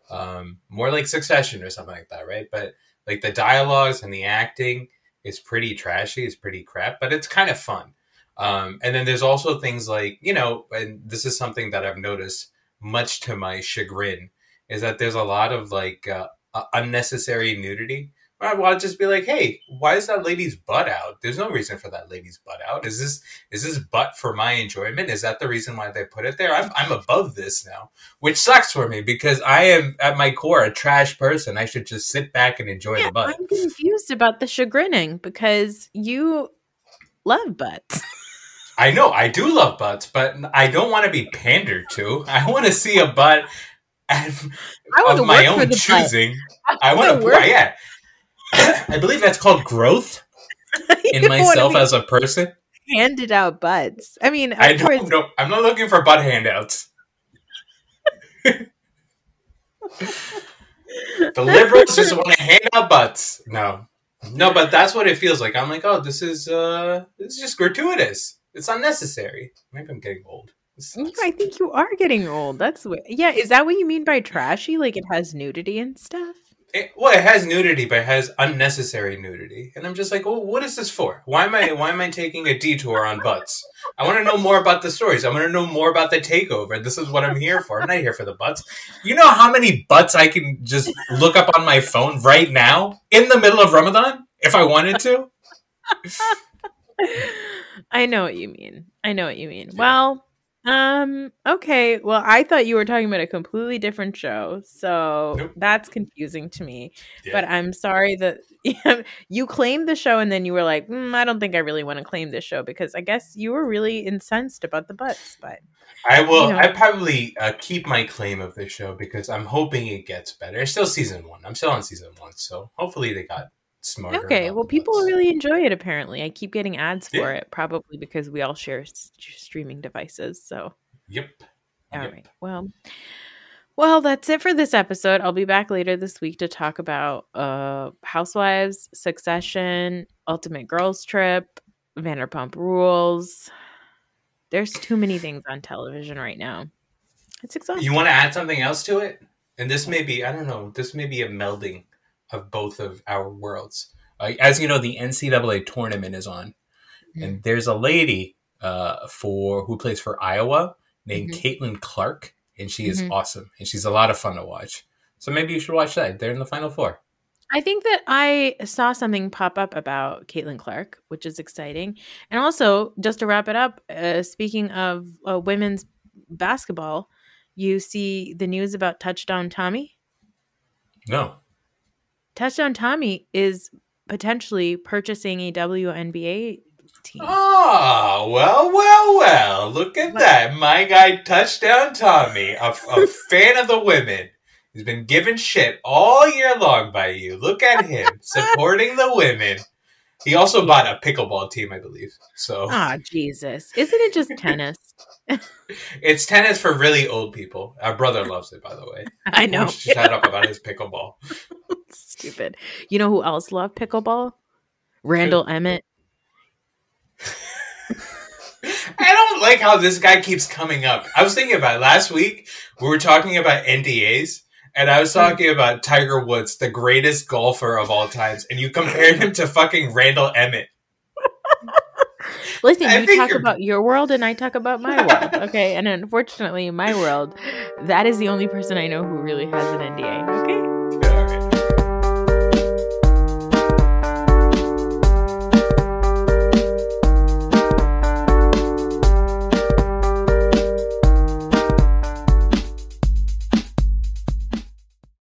um, more like Succession or something like that, right? But like the dialogues and the acting is pretty trashy, it's pretty crap, but it's kind of fun. Um, and then there's also things like, you know, and this is something that I've noticed, much to my chagrin, is that there's a lot of like uh, unnecessary nudity. I want to just be like, hey, why is that lady's butt out? There's no reason for that lady's butt out. Is this is this butt for my enjoyment? Is that the reason why they put it there? I'm I'm above this now, which sucks for me because I am at my core a trash person. I should just sit back and enjoy Yeah, the butt. I'm confused about the chagrining because you love butts. [LAUGHS] I know I do love butts, but I don't want to be pandered to. [LAUGHS] I want to see a butt of, [LAUGHS] I my own choosing. butt. I want to, yeah. [COUGHS] I believe that's called growth [LAUGHS] in myself as a person. handed out butts. I mean, I don't know. I'm not looking for butt handouts. [LAUGHS] the liberals just want to hand out butts. No, no, but that's what it feels like. I'm like, oh, this is uh, this is just gratuitous. It's unnecessary. Maybe I'm getting old. Yeah. I think you are getting old. That's what. Yeah, is that what you mean by trashy? Like it has nudity and stuff? It, well, it has nudity, but it has unnecessary nudity, and I'm just like, well, what is this for? Why am I why am I taking a detour on butts? I want to know more about the stories. I want to know more about the takeover. This is what I'm here for. I'm not here for the butts. You know how many butts I can just look up on my phone right now in the middle of Ramadan if I wanted to? [LAUGHS] I know what you mean. I know what you mean. Yeah. Well, um, okay. Well, I thought you were talking about a completely different show, so Nope. that's confusing to me. Yeah. But I'm sorry that [LAUGHS] you claimed the show and then you were like, mm, I don't think I really want to claim this show because I guess you were really incensed about the butts. But I will. You know. I probably uh, keep my claim of this show because I'm hoping it gets better. It's still season one. I'm still on season one, so hopefully they got smarter. okay, well, people really enjoy it. Apparently, I keep getting ads for it, probably because we all share s- streaming devices. So. Yep. All Yep. right. Well, well, that's it for this episode. I'll be back later this week to talk about uh Housewives, Succession, Ultimate Girls Trip, Vanderpump Rules. There's too many things on television right now. It's exhausting. You want to add something else to it? And this may be, I don't know, this may be a melding of both of our worlds. Uh, as you know, the NCAA tournament is on, and there's a lady uh, for who plays for Iowa named Caitlin Clark, and she is Mhm. awesome, and she's a lot of fun to watch. So maybe you should watch that. They're in the final four. I think that I saw something pop up about Caitlin Clark, which is exciting. And also, just to wrap it up, uh, speaking of uh, women's basketball, you see the news about Touchdown Tommy. No, Touchdown Tommy is potentially purchasing a WNBA team. Oh, well, well, well. Look at that. My guy, Touchdown Tommy, a, a [LAUGHS] fan of the women. He's been given shit all year long by you. Look at him [LAUGHS] supporting the women. He also bought a pickleball team, I believe. So Ah, Jesus. Isn't it just [LAUGHS] tennis? It's tennis for really old people. Our brother loves it, by the way. [LAUGHS] I know. Shut up about his pickleball. [LAUGHS] Stupid. You know who else loved pickleball? Randall Emmett. [LAUGHS] I don't like how this guy keeps coming up. I was thinking about it. last week. We were talking about NDAs, and I was talking about Tiger Woods, the greatest golfer of all times, and you compared him to fucking Randall Emmett. Listen, I you talk you're- about your world and I talk about my world. Okay. And unfortunately, in my world, that is the only person I know who really has an NDA. Okay.